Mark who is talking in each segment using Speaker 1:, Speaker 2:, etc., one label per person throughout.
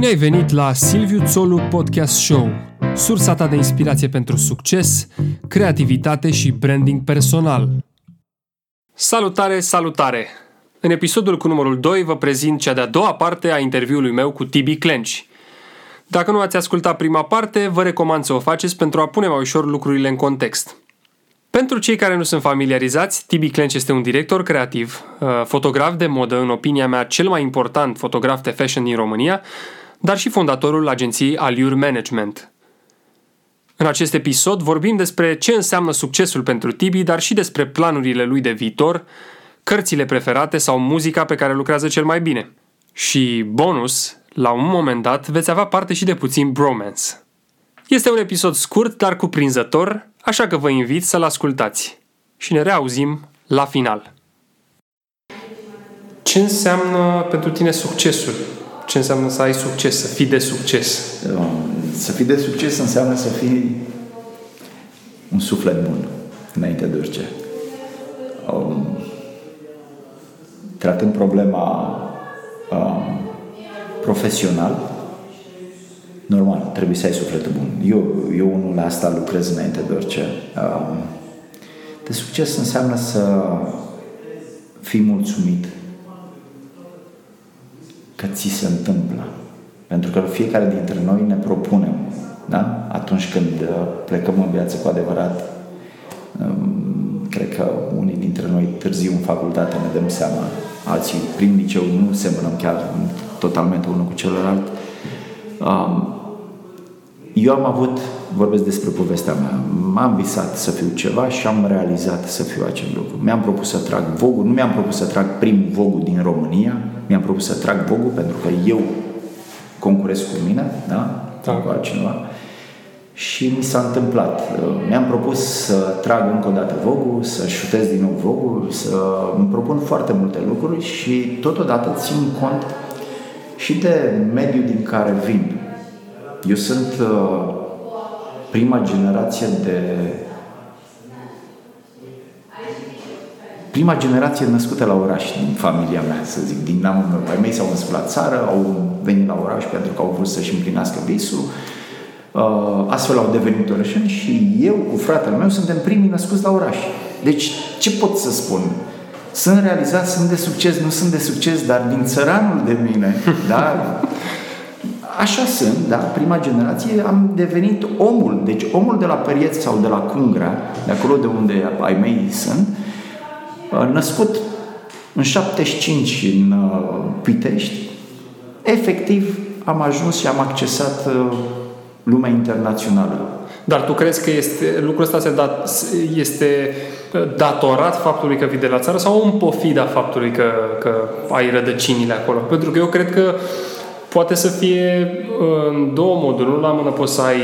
Speaker 1: Bine ai venit la Silviu Țolu Podcast Show, sursa ta de inspirație pentru succes, creativitate și branding personal. Salutare, salutare! În episodul cu numărul 2 vă prezint cea de-a doua parte a interviului meu cu Tibi Clenci. Dacă nu ați ascultat prima parte, vă recomand să o faceți pentru a pune mai ușor lucrurile în context. Pentru cei care nu sunt familiarizați, Tibi Clench este un director creativ, uh, fotograf de modă, în opinia mea cel mai important fotograf de fashion din România, dar și fondatorul agenției Allure Management. În acest episod vorbim despre ce înseamnă succesul pentru Tibi, dar și despre planurile lui de viitor, cărțile preferate sau muzica pe care lucrează cel mai bine. Și bonus, la un moment dat veți avea parte și de puțin bromance. Este un episod scurt, dar cuprinzător, așa că vă invit să-l ascultați. Și ne reauzim la final. Ce înseamnă pentru tine succesul? Ce înseamnă să ai succes, să fii de succes?
Speaker 2: Să fii de succes înseamnă să fii un suflet bun înainte de orice. Um, tratând problema um, profesional, normal, trebuie să ai sufletul bun. Eu, eu unul la asta lucrez înainte de orice. Um, de succes înseamnă să fii mulțumit că ți se întâmplă. Pentru că fiecare dintre noi ne propunem, da? Atunci când uh, plecăm în viață cu adevărat, um, cred că unii dintre noi târziu în facultate ne dăm seama, alții prin liceu nu semănăm chiar totalmente unul cu celălalt. Um, eu am avut, vorbesc despre povestea mea, m-am visat să fiu ceva și am realizat să fiu acel lucru. Mi-am propus să trag vogul, nu mi-am propus să trag primul vogul din România, mi-am propus să trag vogul pentru că eu concurez cu mine, da? da. cu altcineva. Și mi s-a întâmplat. Mi-am propus să trag încă o dată vogul, să șutez din nou vogul, să îmi propun foarte multe lucruri și totodată țin cont și de mediul din care vin. Eu sunt uh, prima generație de prima generație născută la oraș din familia mea, să zic, din neamul meu. Ai mei s-au născut la țară, au venit la oraș pentru că au vrut să-și împlinească visul. Uh, astfel au devenit orășeni și eu cu fratele meu suntem primii născuți la oraș. Deci, ce pot să spun? Sunt realizat, sunt de succes, nu sunt de succes, dar din țăranul de mine, da? Așa sunt, da, prima generație, am devenit omul. Deci omul de la Perieț sau de la Cungra, de acolo de unde ai mei sunt, uh, născut în 75 în uh, Pitești, efectiv am ajuns și am accesat uh, lumea internațională.
Speaker 1: Dar tu crezi că este, lucrul ăsta se dat, este datorat faptului că vii de la țară sau în pofida faptului că, că ai rădăcinile acolo? Pentru că eu cred că poate să fie în două moduri. Nu la mână poți să ai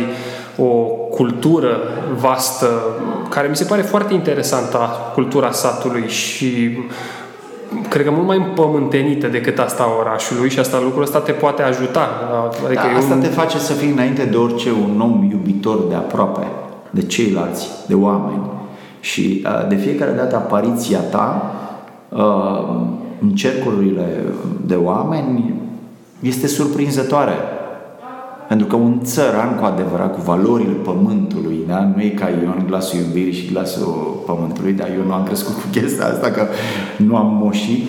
Speaker 1: o cultură vastă, care mi se pare foarte interesantă, cultura satului și cred că mult mai împământenită decât asta a orașului și asta lucrul ăsta te poate ajuta.
Speaker 2: Adică da, asta un... te face să fii înainte de orice un om iubitor de aproape, de ceilalți, de oameni. Și de fiecare dată apariția ta în cercurile de oameni este surprinzătoare. Pentru că un țăran cu adevărat, cu valorile pământului, da? nu e ca eu în glasul iubirii și glasul pământului, dar eu nu am crescut cu chestia asta, că nu am moșii.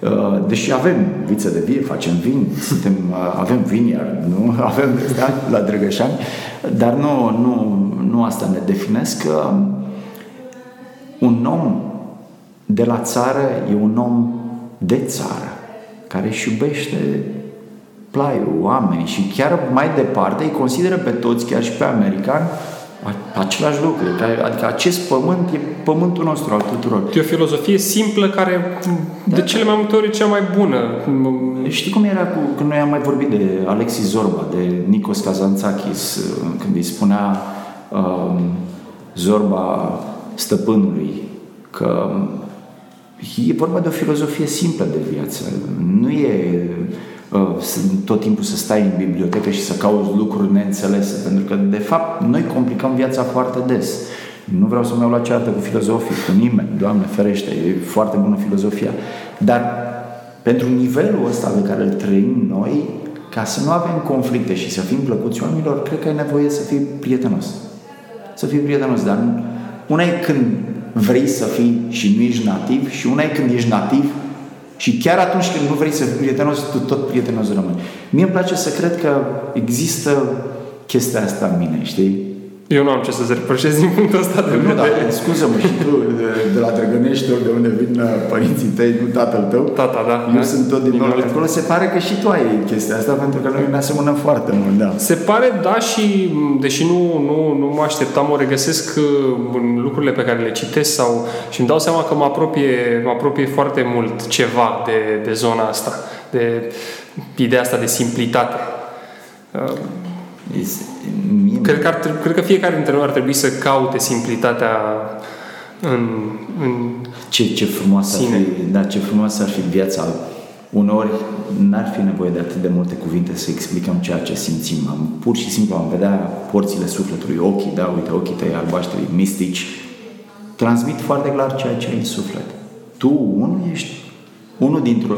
Speaker 2: Uh, deși avem viță de vie, facem vin, suntem, uh, avem vineyard, nu? Avem da? la Drăgășani, dar nu, nu, nu asta ne definesc. Că un om de la țară e un om de țară, care își iubește plaiul, oamenii și chiar mai departe îi consideră pe toți, chiar și pe americani, același lucru. Adică acest pământ e pământul nostru al tuturor.
Speaker 1: E o filozofie simplă care da. de cele mai multe ori e cea mai bună.
Speaker 2: Știi cum era cu, când noi am mai vorbit de Alexis Zorba, de Nikos Kazantzakis, când îi spunea um, Zorba stăpânului că e vorba de o filozofie simplă de viață. Nu e tot timpul să stai în bibliotecă și să cauți lucruri neînțelese, pentru că, de fapt, noi complicăm viața foarte des. Nu vreau să-mi iau la ceartă cu filozofii, cu nimeni, Doamne ferește, e foarte bună filozofia. Dar pentru nivelul ăsta pe care îl trăim noi, ca să nu avem conflicte și să fim plăcuți oamenilor, cred că ai nevoie să fii prietenos. Să fii prietenos, dar una e când vrei să fii și nu ești nativ și una e când ești nativ și chiar atunci când nu vrei să fii prietenos, tu tot prietenos rămâni. Mie îmi place să cred că există chestia asta în mine, știi?
Speaker 1: Eu nu am ce să-ți reproșez din punctul ăsta de
Speaker 2: vedere. Nu, dar scuză-mă și tu de, de la Drăgănești, de unde vin uh, părinții tăi, nu tatăl tău.
Speaker 1: Tata, da.
Speaker 2: Eu
Speaker 1: da?
Speaker 2: sunt tot din nord acolo. Se pare că și tu ai chestia asta, pentru că noi ne asemănăm foarte mult, da.
Speaker 1: Se pare, da, și deși nu, nu, nu mă așteptam, o regăsesc uh, în lucrurile pe care le citesc sau și îmi dau seama că mă apropie, mă apropie foarte mult ceva de, de zona asta, de ideea asta de simplitate. Uh, Mie cred, că ar, cred că fiecare dintre noi ar trebui să caute simplitatea în, în
Speaker 2: ce, ce frumoasă
Speaker 1: sine.
Speaker 2: Ar fi, da, ce frumoasă ar fi viața. Uneori n-ar fi nevoie de atât de multe cuvinte să explicăm ceea ce simțim. Am, pur și simplu am vedea porțile sufletului, ochii, da, uite, ochii tăi albaștri, mistici, transmit foarte clar ceea ce ai în suflet. Tu, unul, ești unul dintr-o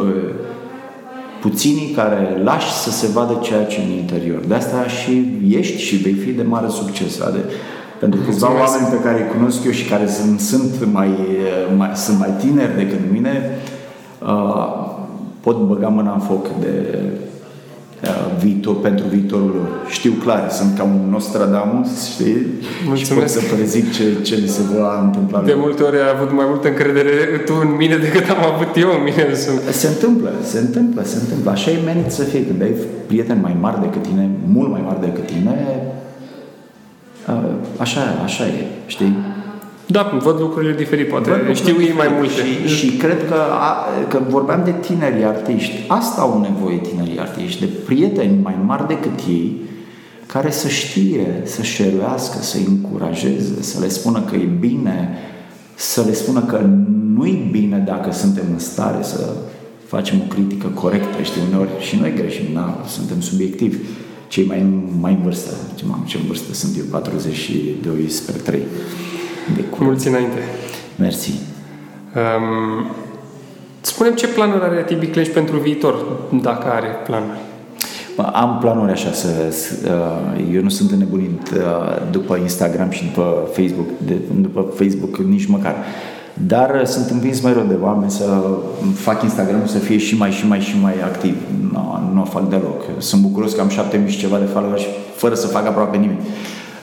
Speaker 2: puținii care lași să se vadă ceea ce în interior. De asta și ești și vei fi de mare succes. Ade. Pentru câțiva oameni pe care îi cunosc eu și care sunt, sunt, mai, mai, sunt mai tineri decât mine, uh, pot băga mâna în foc de Uh, viitor, pentru viitorul lor. Știu clar, sunt ca un Nostradamus, știi? Mulțumesc. Și pot să prezic ce, ce li se va întâmpla.
Speaker 1: De multe ori ai avut mai multă încredere tu în mine decât am avut eu în mine.
Speaker 2: Se întâmplă, se întâmplă, se întâmplă. Așa e menit să fie. Când ai prieteni mai mari decât tine, mult mai mari decât tine, uh, așa, așa e, știi?
Speaker 1: Da, văd lucrurile diferit, poate văd știu ei mai multe.
Speaker 2: Și, și cred că, a, că vorbeam de tineri artiști. Asta au nevoie tinerii artiști, de prieteni mai mari decât ei, care să știe, să șeruiască, să încurajeze, să le spună că e bine, să le spună că nu-i bine dacă suntem în stare să facem o critică corectă, știi, uneori și noi greșim, da, suntem subiectivi. Cei mai, mai în vârstă, ce, mamă, ce în vârstă sunt eu, 42 spre 3
Speaker 1: de Mulți înainte.
Speaker 2: Mersi. Um,
Speaker 1: spunem ce planuri are Tibi Clench pentru viitor, dacă are planuri.
Speaker 2: Am planuri așa să... Uh, eu nu sunt înnebunit uh, după Instagram și după Facebook, de, după Facebook nici măcar. Dar sunt învins mai rău de oameni să fac Instagram să fie și mai și mai și mai activ. Nu, nu o fac deloc. Sunt bucuros că am 7000 și ceva de followers fără să fac aproape nimeni.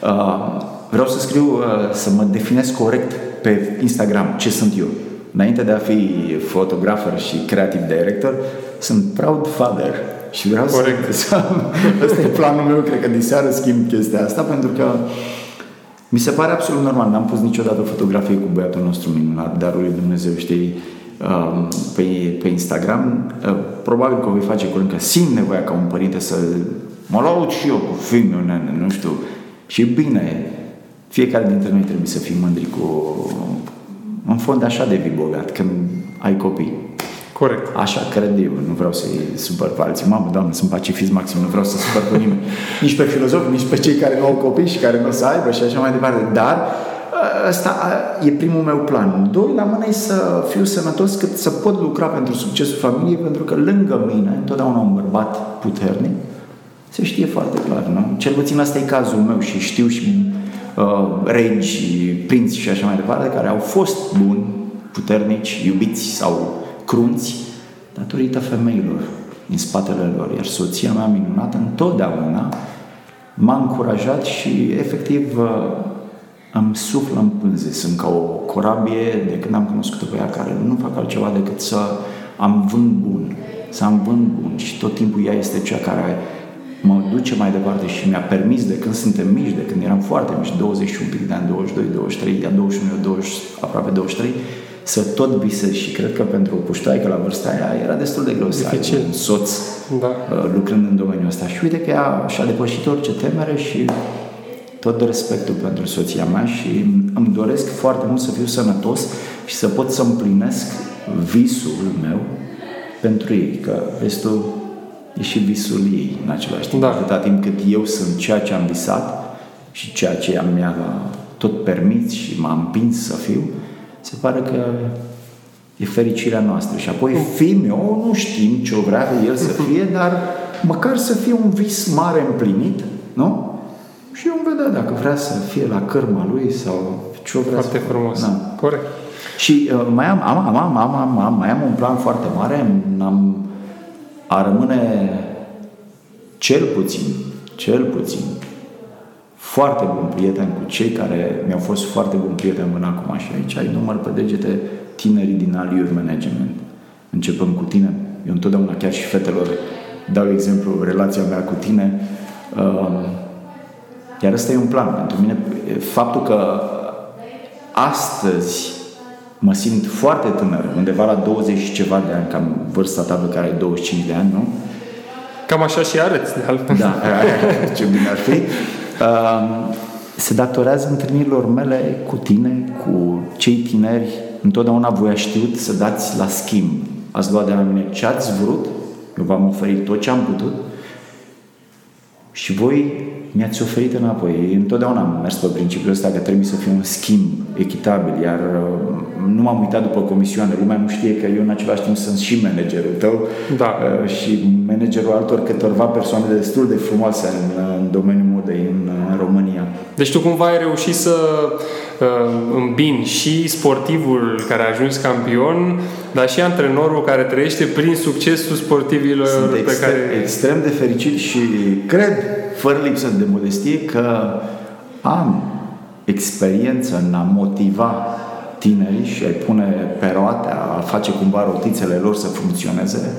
Speaker 2: Uh, vreau să scriu, uh, să mă definesc corect pe Instagram ce sunt eu. Înainte de a fi fotografer și creative director, sunt proud father și vreau corect. să... Ăsta e planul meu, cred că diseară schimb chestia asta, pentru că mi se pare absolut normal. N-am pus niciodată fotografie cu băiatul nostru minunat, darul lui Dumnezeu, știi, um, pe, pe Instagram. Uh, probabil că o voi face curând, că simt nevoia ca un părinte să mă laud și eu cu filmul, nu știu. Și bine, fiecare dintre noi trebuie să fim mândri cu în fond așa de vii bogat când ai copii.
Speaker 1: Corect.
Speaker 2: Așa cred eu, nu vreau să-i supăr pe alții. Mamă, doamne, sunt pacifist maxim, nu vreau să supăr pe nimeni. Nici pe filozofi, nici pe cei care nu au copii și care nu o să aibă și așa mai departe. Dar ăsta e primul meu plan. Doi, la mână e să fiu sănătos cât să pot lucra pentru succesul familiei, pentru că lângă mine, întotdeauna un bărbat puternic, se știe foarte clar, nu? Cel puțin asta e cazul meu și știu și uh, regi, prinți și așa mai departe, care au fost buni, puternici, iubiți sau crunți, datorită femeilor din spatele lor. Iar soția mea minunată întotdeauna m-a încurajat și efectiv uh, îmi suflă în pânze. Sunt ca o corabie de când am cunoscut-o pe ea care nu fac altceva decât să am vânt bun, să am vânt bun și tot timpul ea este cea care mă duce mai departe și mi-a permis de când suntem mici, de când eram foarte mici, 21 pic de ani, 22, 23, de 21, 20, aproape 23, să tot visez și cred că pentru o puștoaică la vârsta aia era destul de greu să ai un soț da. Uh, lucrând în domeniul ăsta. Și uite că ea și-a depășit orice temere și tot de respectul pentru soția mea și îmi doresc foarte mult să fiu sănătos și să pot să împlinesc visul meu pentru ei, că vezi tu, e și visul ei în același timp. Da. Atâta timp cât eu sunt ceea ce am visat și ceea ce mi-a tot permis și m-a împins să fiu, se pare că e fericirea noastră. Și apoi Fimeo, nu știm ce o vrea el să fie, dar măcar să fie un vis mare împlinit, nu? Și eu vedea dacă vrea să fie la cărma lui sau ce o vrea
Speaker 1: Foarte
Speaker 2: să
Speaker 1: frumos.
Speaker 2: Da.
Speaker 1: Corect.
Speaker 2: Și uh, mai, am, am, am, am, am, am, am, mai am un plan foarte mare, am, a rămâne cel puțin, cel puțin, foarte bun prieten cu cei care mi-au fost foarte bun prieten până acum și aici ai număr pe degete tinerii din Aliur Management. Începem cu tine. Eu întotdeauna, chiar și fetelor, dau exemplu, relația mea cu tine. Uh, iar ăsta e un plan pentru mine. Faptul că astăzi mă simt foarte tânăr, undeva la 20 și ceva de ani, cam vârsta ta pe care ai 25 de ani, nu?
Speaker 1: Cam așa și arăți, de altfel.
Speaker 2: Da, ce bine ar fi. Uh, se datorează întâlnirilor mele cu tine, cu cei tineri. Întotdeauna voi a știut să dați la schimb. Ați luat de la mine ce ați vrut, eu v-am oferit tot ce am putut și voi mi-ați oferit înapoi. Întotdeauna am mers pe principiul ăsta că trebuie să fie un schimb echitabil, iar uh, nu m-am uitat după comisioane. Lumea nu știe că eu în același timp sunt și managerul tău
Speaker 1: Da.
Speaker 2: uh, și managerul altor câtorva persoane destul de frumoase în, în domeniul modei în, în România.
Speaker 1: Deci tu cumva ai reușit să uh, îmbini și sportivul care a ajuns campion, dar și antrenorul care trăiește prin succesul sportivilor
Speaker 2: Sunt
Speaker 1: pe
Speaker 2: extrem,
Speaker 1: care...
Speaker 2: extrem de fericit și cred, fără lipsă de modestie, că am experiență în a motiva tinerii și a-i pune pe roate, a face cumva rotițele lor să funcționeze.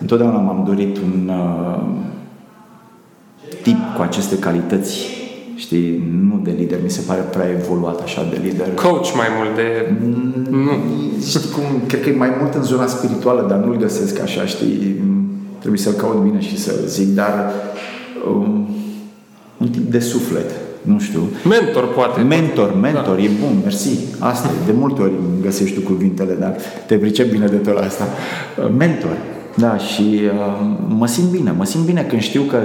Speaker 2: Întotdeauna m-am dorit un uh, tip cu aceste calități, știi, nu de lider, mi se pare prea evoluat așa de lider.
Speaker 1: Coach mai mult de... Nu.
Speaker 2: Știi cum, cred că e mai mult în zona spirituală, dar nu-l găsesc așa, știi, trebuie să-l caut bine și să zic, dar um, un tip de suflet, nu știu.
Speaker 1: Mentor, poate.
Speaker 2: Mentor, mentor, da. e bun, mersi. Asta e, de multe ori îmi găsești tu cuvintele, dar te pricep bine de tot asta. Mentor, da, și uh, mă simt bine, mă simt bine când știu că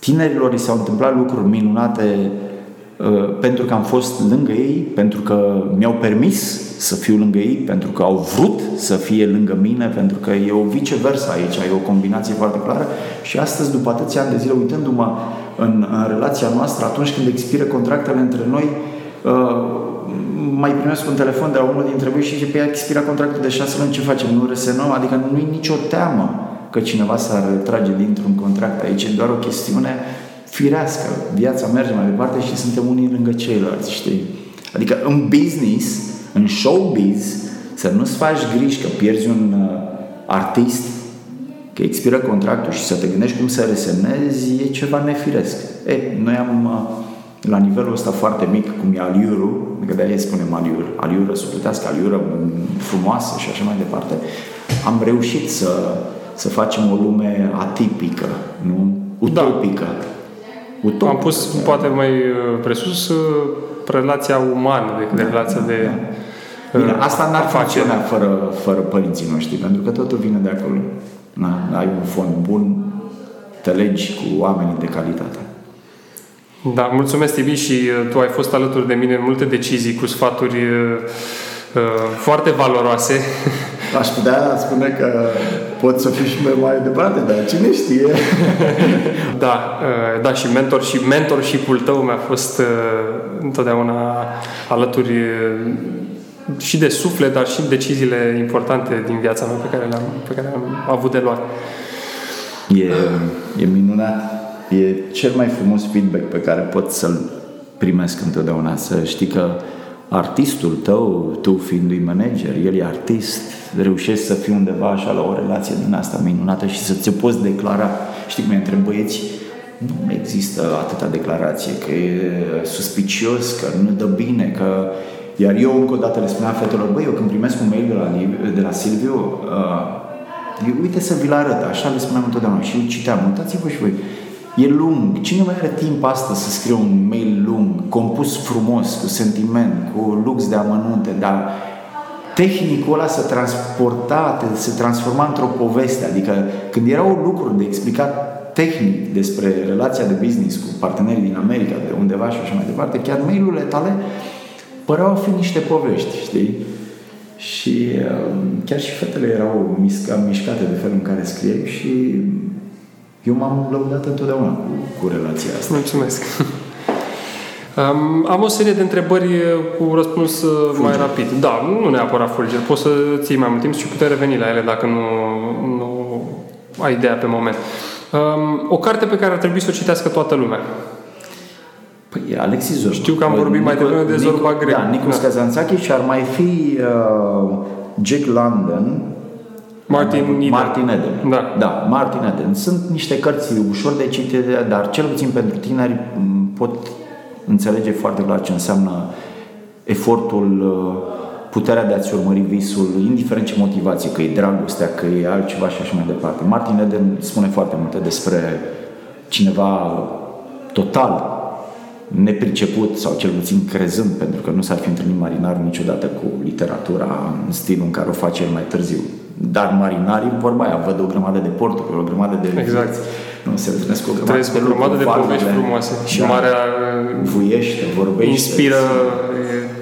Speaker 2: tinerilor li s-au întâmplat lucruri minunate uh, pentru că am fost lângă ei, pentru că mi-au permis să fiu lângă ei, pentru că au vrut să fie lângă mine, pentru că e o viceversa aici, e o combinație foarte clară și astăzi, după atâția ani de zile, uitându-mă în, în relația noastră, atunci când expiră contractele între noi, uh, mai primesc un telefon de la unul dintre voi și zice, pe ea expira contractul de șase luni, ce facem? Nu resenăm? Adică nu e nicio teamă că cineva s-ar retrage dintr-un contract aici, e doar o chestiune firească. Viața merge mai departe și suntem unii lângă ceilalți, știi? Adică în business, în showbiz, să nu-ți faci griji că pierzi un uh, artist, că expiră contractul și să te gândești cum să resemnezi, e ceva nefiresc. E, noi am uh, la nivelul ăsta foarte mic, cum e aliurul, că de-aia spunem aliur, aliură sufletească, aliură frumoasă și așa mai departe, am reușit să, să facem o lume atipică, nu? Utopică. Da.
Speaker 1: Utopică. Am pus poate mai uh, presus uh, relația umană decât da, relația de
Speaker 2: da. Bine, asta n-ar funcționa fără, fără părinții noștri, pentru că totul vine de acolo. Na, ai un fond bun, te legi cu oamenii de calitate.
Speaker 1: Da, mulțumesc, Tibi, și tu ai fost alături de mine în multe decizii cu sfaturi uh, foarte valoroase.
Speaker 2: Aș putea spune că pot să fiu și mai departe, dar cine știe?
Speaker 1: da, uh, da, și mentor și mentorship-ul tău mi-a fost uh, întotdeauna alături uh, și de suflet, dar și deciziile importante din viața mea pe care le-am, pe care le-am avut de luat.
Speaker 2: E, e minunat. E cel mai frumos feedback pe care pot să-l primesc întotdeauna. Să știi că artistul tău, tu fiindu-i manager, el e artist, reușești să fii undeva așa la o relație din asta minunată și să ți poți declara. Știi cum e între băieți? Nu există atâta declarație, că e suspicios, că nu dă bine, că... Iar eu încă o dată le spuneam fetelor, băi, eu când primesc un mail de la, de la Silviu, uh, eu, uite să vi-l arăt, așa le spuneam întotdeauna și eu citeam, uitați-vă și voi, E lung. Cine mai are timp astăzi să scrie un mail lung, compus frumos, cu sentiment, cu lux de amănunte, dar tehnicul ăla se transporta, se transforma într-o poveste. Adică când erau lucruri de explicat tehnic despre relația de business cu partenerii din America, de undeva și așa mai departe, chiar mail-urile tale păreau a fi niște povești, știi? Și uh, chiar și fetele erau mișca, mișcate de felul în care scriei și eu m-am lăudat întotdeauna cu, cu relația asta.
Speaker 1: Mulțumesc! Um, am o serie de întrebări cu răspuns uh, fulger. mai rapid. Da, nu neapărat fulger. Poți să ții mai mult timp și putem reveni la ele dacă nu, nu ai ideea pe moment. Um, o carte pe care ar trebui să o citească toată lumea.
Speaker 2: Păi Alexis Zorba.
Speaker 1: Știu că am vorbit mai devreme de Zorba Grec.
Speaker 2: Da, Nicos da. Kazantzakis și ar mai fi uh, Jack London,
Speaker 1: Martin Eden.
Speaker 2: Martin Eden.
Speaker 1: Da.
Speaker 2: da, Martin Eden. Sunt niște cărți ușor de citit, dar cel puțin pentru tineri pot înțelege foarte clar ce înseamnă efortul, uh, puterea de a-ți urmări visul, indiferent ce motivație, că e dragostea, că e altceva și așa mai departe. Martin Eden spune foarte multe despre cineva total nepriceput sau cel puțin crezând, pentru că nu s-ar fi întâlnit marinarul niciodată cu literatura în stilul în care o face el mai târziu. Dar marinarii, vorba aia, văd o grămadă de porturi, o grămadă de
Speaker 1: exact.
Speaker 2: nu se întâlnesc cu o
Speaker 1: grămadă, de, o grămadă de povești frumoase. Și da, marea
Speaker 2: vuiește, vorbește.
Speaker 1: Inspiră,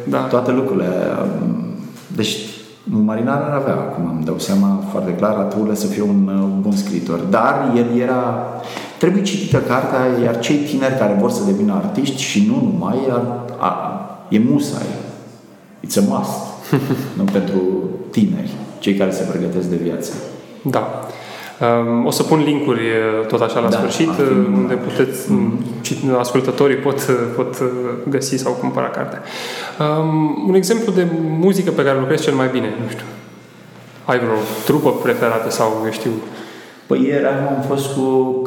Speaker 1: da.
Speaker 2: Toate lucrurile. Deci, un marinar ar avea, acum îmi dau seama foarte clar, aturile să fie un uh, bun scriitor. Dar el era... Trebuie citită cartea, iar cei tineri care vor să devină artiști și nu numai, a, a, e musai. It's a must. nu pentru tineri, cei care se pregătesc de viață.
Speaker 1: Da. Um, o să pun linkuri tot așa la da, sfârșit, unde puteți, mm-hmm. ascultătorii pot, pot găsi sau cumpăra cartea. Um, un exemplu de muzică pe care lucrezi cel mai bine, nu știu. Ai vreo trupă preferată sau, eu știu...
Speaker 2: Păi ieri am fost cu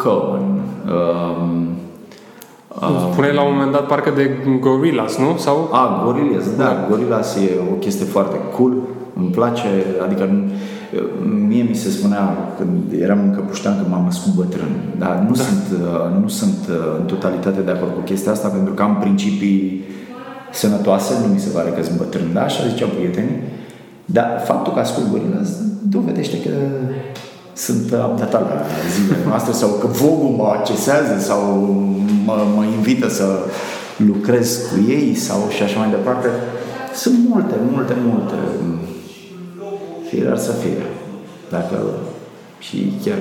Speaker 2: Cohen. Um,
Speaker 1: Spune la un moment dat parcă de Gorillaz, nu? Sau?
Speaker 2: A, Gorillaz, da. da. Gorillaz e o chestie foarte cool. Îmi place, adică Mie mi se spunea când eram în Căpuștean că m-am născut bătrân, dar nu, da. sunt, uh, nu sunt uh, în totalitate de acord cu chestia asta pentru că am principii sănătoase, nu mi se pare că sunt bătrân, da? Așa ziceau prietenii. Dar faptul că ascult gorila dovedește că sunt updatat la zilele noastre sau că vogul mă accesează sau mă, mă invită să lucrez cu ei sau și așa mai departe. Sunt multe, multe, multe fie ar să fie. Dacă, și chiar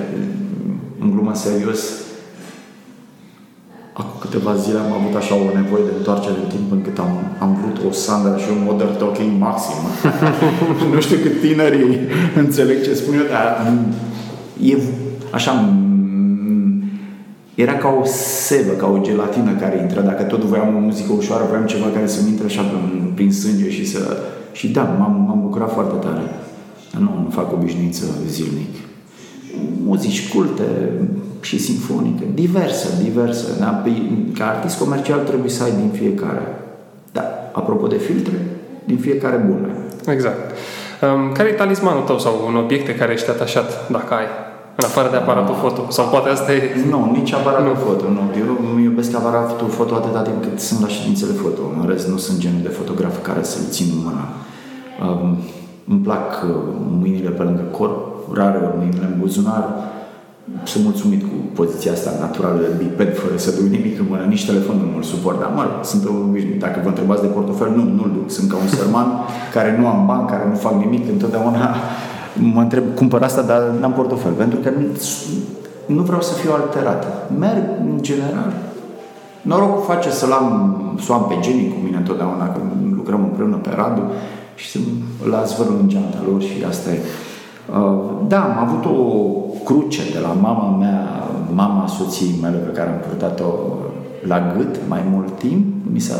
Speaker 2: în glumă serios, acum câteva zile am avut așa o nevoie de întoarcere în timp încât am, am vrut o Sandra și un Modern Talking maxim. nu știu cât tinerii înțeleg ce spun eu, dar e așa era ca o sevă, ca o gelatină care intră. Dacă tot voiam o muzică ușoară, voiam ceva care să-mi intre așa prin, prin sânge și să... Și da, m-am, m-am bucurat foarte tare. Nu, nu fac obișnuință zilnic. Muzici culte și sinfonice, diverse, diverse. Da? Păi, ca artist comercial trebuie să ai din fiecare. Da, apropo de filtre, din fiecare bună.
Speaker 1: Exact. Um, care e talismanul tău sau un obiect de care ești atașat, dacă ai? În afară de aparatul foto? Sau poate asta e...
Speaker 2: Nu, nici aparatul nu. foto. Nu. Eu îmi iubesc aparatul foto atâta timp cât sunt la ședințele foto. În rest, nu sunt genul de fotograf care să-l țin în mână. Um, îmi plac uh, mâinile pe lângă corp, rare ori mâinile în buzunar. Sunt mulțumit cu poziția asta naturală de biped, fără să duc nimic în mână, nici telefonul nu-l suport. Dar, mă, sunt obișnuit. Dacă vă întrebați de portofel, nu, nu-l duc. Sunt ca un sărman care nu am bani, care nu fac nimic. Întotdeauna mă întreb, cumpăr asta, dar n-am portofel. Pentru că nu, nu vreau să fiu alterat. Merg, în general, Norocul face să-l am, să am pe genii cu mine întotdeauna când lucrăm împreună pe Radu și să la zvărul în geanta lor și asta e. Uh, da, am avut o cruce de la mama mea, mama soției mele pe care am purtat-o la gât mai mult timp. Mi s-a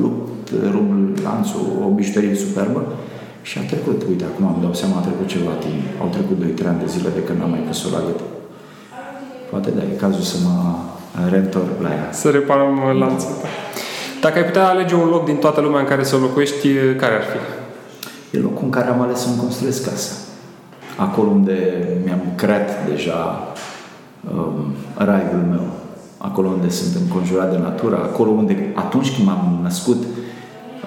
Speaker 2: lupt rubul lanțul, o bijuterie superbă și a trecut, uite, acum am dau seama, a trecut ceva timp. Au trecut 2-3 ani de zile de când am mai pus-o la gât. Poate da, e cazul să mă reîntorc la ea.
Speaker 1: Să reparăm lanțul. Dacă ai putea alege un loc din toată lumea în care să locuiești, care ar fi?
Speaker 2: E locul în care am ales să-mi construiesc casa. Acolo unde mi-am creat deja um, raiul meu. Acolo unde sunt înconjurat de natură. Acolo unde atunci când m-am născut,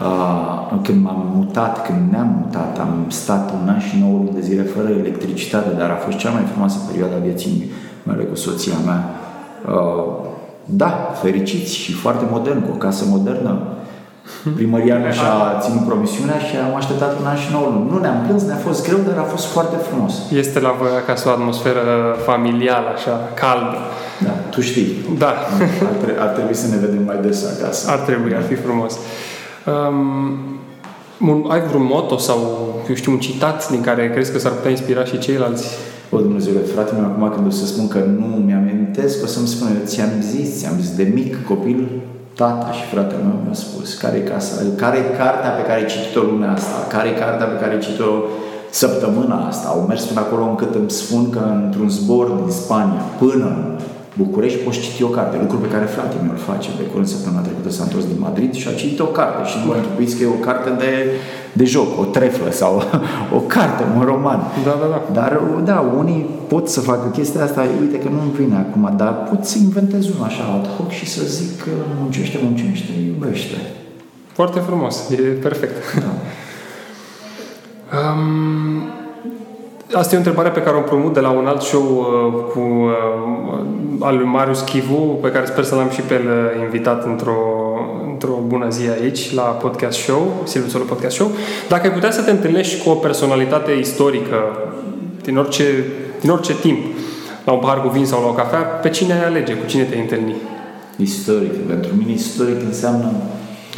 Speaker 2: uh, când m-am mutat, când ne-am mutat, am stat un an și nouă luni de zile fără electricitate, dar a fost cea mai frumoasă perioadă a vieții mele cu soția mea. Uh, da, fericiți și foarte modern, cu o casă modernă, Primăria nu și-a ținut promisiunea și am așteptat un an și nouă luni. Nu ne-am plâns, ne-a fost greu, dar a fost foarte frumos.
Speaker 1: Este la voi acasă o atmosferă familială, așa, caldă.
Speaker 2: Da, tu știi.
Speaker 1: Da.
Speaker 2: Ar, tre- ar trebui să ne vedem mai des acasă.
Speaker 1: Ar trebui, ar fi frumos. Um, un, ai vreun moto sau, eu știu, un citat din care crezi că s-ar putea inspira și ceilalți?
Speaker 2: O, Dumnezeule, fratele meu, acum când o să spun că nu mi-am amintesc, o să-mi spună, ți-am zis, ți-am zis, de mic copil, tata și fratele meu mi-a spus, care e casa, care e cartea pe care ai citit-o lumea asta, care e cartea pe care ai citit-o săptămâna asta. Au mers până acolo încât îmi spun că într-un zbor din Spania până în București poți citi o carte, lucru pe care fratele meu îl face. De curând săptămâna trecută s-a întors din Madrid și a citit o carte și nu mă închipuiți că e o carte de, de joc, o treflă sau o carte, un roman.
Speaker 1: Da, da, da.
Speaker 2: Dar, da, unii pot să facă chestia asta, uite că nu-mi vine acum, dar pot să inventez unul așa ad hoc și să zic că muncește, muncește, iubește.
Speaker 1: Foarte frumos, e perfect.
Speaker 2: Da.
Speaker 1: Um, asta e o întrebare pe care o împrumut de la un alt show uh, cu, uh, al lui Marius Chivu, pe care sper să l-am și pe el uh, invitat într-o, într-o bună zi aici, la podcast show, Silviu Solo Podcast Show. Dacă ai putea să te întâlnești cu o personalitate istorică din orice, din orice timp, la un pahar cu vin sau la o cafea, pe cine ai alege, cu cine te-ai întâlni?
Speaker 2: Istoric. Pentru mine istoric înseamnă,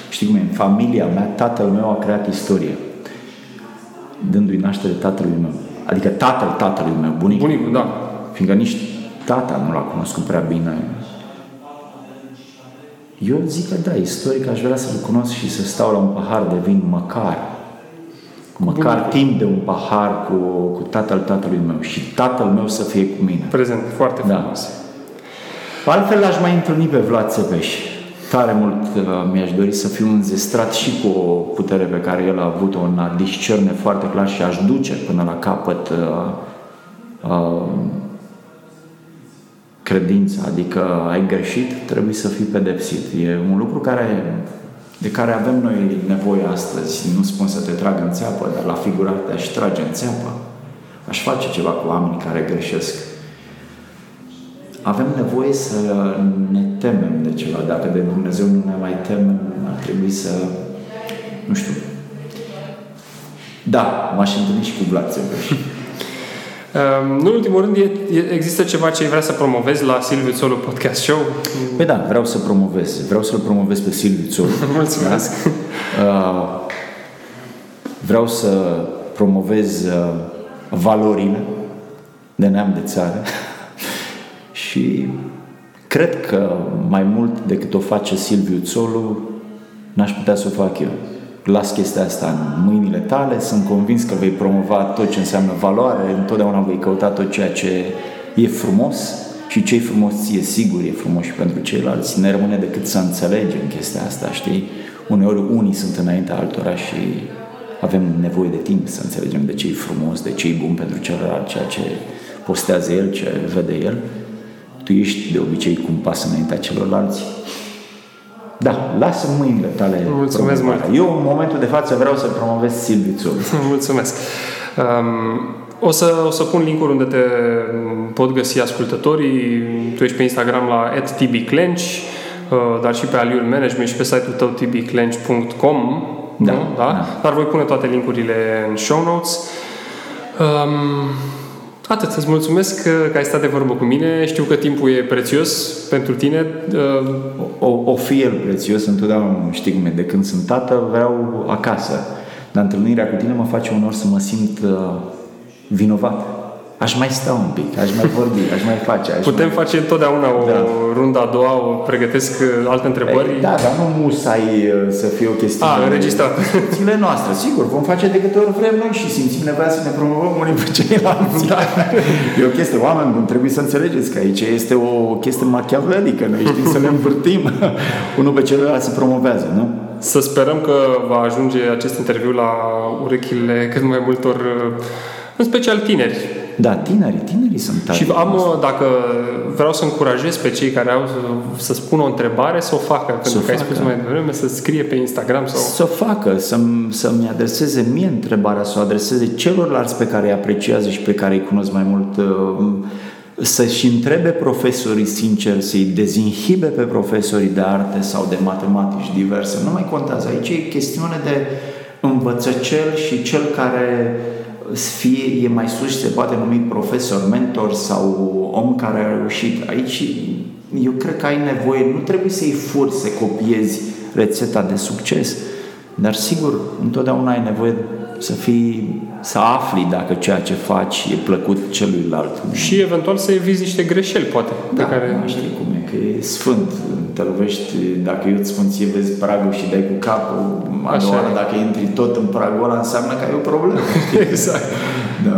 Speaker 2: știi cum e, în familia mea, tatăl meu a creat istorie. Dându-i naștere tatălui meu. Adică tatăl tatălui meu, bunicul.
Speaker 1: Bunicul, da.
Speaker 2: Fiindcă nici tata nu l-a cunoscut prea bine. Eu zic că da, istoric aș vrea să-l cunosc și să stau la un pahar de vin măcar. Măcar
Speaker 1: Bunicul.
Speaker 2: timp de un pahar cu, cu tatăl tatălui meu și tatăl meu să fie cu mine.
Speaker 1: Prezent, foarte
Speaker 2: Da.
Speaker 1: frumos.
Speaker 2: Altfel aș mai întâlni pe Vlad Țepeș. Tare mult uh, mi-aș dori să fiu înzestrat și cu o putere pe care el a avut-o în a discerne foarte clar și aș duce până la capăt uh, uh, credința, adică ai greșit, trebuie să fii pedepsit. E un lucru care, de care avem noi nevoie astăzi. Nu spun să te trag în țeapă, dar la figurat te-aș trage în țeapă. Aș face ceva cu oamenii care greșesc avem nevoie să ne temem de ceva. Dacă de Dumnezeu nu ne mai temem, ar trebui să, nu știu, da, m-aș întâlni și cu Vlad Țepeș.
Speaker 1: Um, Nu în ultimul rând, e, e, există ceva ce ai vrea să promovezi la Silviu Țolu Podcast Show?
Speaker 2: Păi da, vreau să promovez. Vreau să-l promovez pe Silviu Țolu.
Speaker 1: Mulțumesc!
Speaker 2: Uh, vreau să promovez uh, valorile de neam de țară și cred că mai mult decât o face Silviu Țolu, n-aș putea să o fac eu. Las chestia asta în mâinile tale, sunt convins că vei promova tot ce înseamnă valoare, întotdeauna vei căuta tot ceea ce e frumos și ce e frumos ție, sigur e frumos și pentru ceilalți. Ne rămâne decât să înțelegem chestia asta, știi? Uneori unii sunt înaintea altora și avem nevoie de timp să înțelegem de ce e frumos, de ce e bun pentru celălalt, ceea ce postează el, ce vede el. Tu ești de obicei cu un pas înaintea celorlalți. Da, lasă în mâinile tale
Speaker 1: Mulțumesc
Speaker 2: promovarea.
Speaker 1: mult.
Speaker 2: Eu, în momentul de față, vreau să promovez Silviu Țolu.
Speaker 1: Mulțumesc! Um, o să, o să pun linkuri unde te pot găsi ascultătorii. Tu ești pe Instagram la @tbclench, uh, dar și pe Aliul Management și pe site-ul tău tbclench.com.
Speaker 2: Da,
Speaker 1: nu? da?
Speaker 2: da.
Speaker 1: Dar voi pune toate linkurile în show notes. Um, atât, îți mulțumesc că, că ai stat de vorbă cu mine. Știu că timpul e prețios pentru tine. Uh,
Speaker 2: O, o fi el prețios, întotdeauna știi cum e, de când sunt tată, vreau acasă. Dar întâlnirea cu tine mă face unor să mă simt uh, vinovat. Aș mai sta un pic, aș mai vorbi, aș mai face. Aș
Speaker 1: putem
Speaker 2: mai...
Speaker 1: face întotdeauna o
Speaker 2: Da.
Speaker 1: rundă a doua, o pregătesc uh, alte întrebări.
Speaker 2: Ei, Da, dar nu musai uh, să fie o chestie...
Speaker 1: A, înregistrat.
Speaker 2: Zile noastre, sigur, vom face de câte ori vrem noi și simțim nevoia să ne promovăm unii pe ceilalți. Da. E o chestie, oameni buni, trebuie să înțelegeți că aici este o chestie machiavelică, noi știm să ne învârtim unul pe celălalt se promovează, nu?
Speaker 1: Să sperăm că va ajunge acest interviu la urechile cât mai multor, uh, în special tineri.
Speaker 2: Da, tinerii, tinerii sunt tare.
Speaker 1: Și am, uh, dacă vreau să încurajez pe cei care au să, să spună o întrebare, să o facă. Pentru
Speaker 2: o
Speaker 1: că ai
Speaker 2: facă.
Speaker 1: spus mai devreme, să scrie pe Instagram sau...
Speaker 2: Să o facă, să-mi, să-mi adreseze mie întrebarea, să o adreseze celorlalți pe care îi apreciază și pe care îi cunosc mai mult. Uh, să-și întrebe profesorii sincer, să-i dezinhibe pe profesorii de arte sau de matematici diverse. Nu mai contează. Aici e chestiune de învățăcel și cel care fie e mai sus, se poate numi profesor, mentor sau om care a reușit. Aici eu cred că ai nevoie, nu trebuie să-i furi să copiezi rețeta de succes, dar sigur, întotdeauna ai nevoie să fii, să afli dacă ceea ce faci e plăcut celuilalt.
Speaker 1: Și eventual să eviți niște greșeli, poate.
Speaker 2: Da, pe care... știi cum e, că e sfânt. Te lovești, dacă eu îți spun ție, vezi pragul și dai cu capul, a doua oară, dacă intri tot în pragul ăla, înseamnă că ai o problemă.
Speaker 1: exact. Da.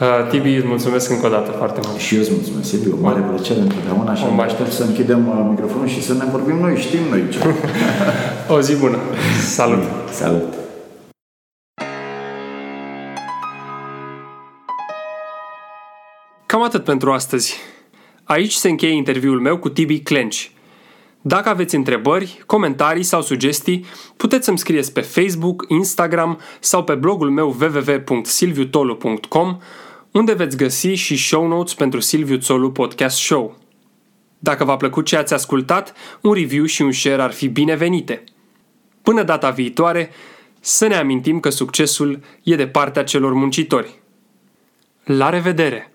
Speaker 1: Uh, Tibi, îți mulțumesc încă o dată foarte mult.
Speaker 2: Și eu îți mulțumesc, Tibi, o mare plăcere întotdeauna și mă aștept să închidem uh, microfonul și să ne vorbim noi, știm noi ce.
Speaker 1: o zi bună! Salut!
Speaker 2: Salut!
Speaker 1: Cam atât pentru astăzi. Aici se încheie interviul meu cu Tibi Clench. Dacă aveți întrebări, comentarii sau sugestii, puteți să-mi scrieți pe Facebook, Instagram sau pe blogul meu www.silviutolu.com unde veți găsi și show notes pentru Silviu Țolu Podcast Show. Dacă v-a plăcut ce ați ascultat, un review și un share ar fi binevenite. Până data viitoare, să ne amintim că succesul e de partea celor muncitori. La revedere!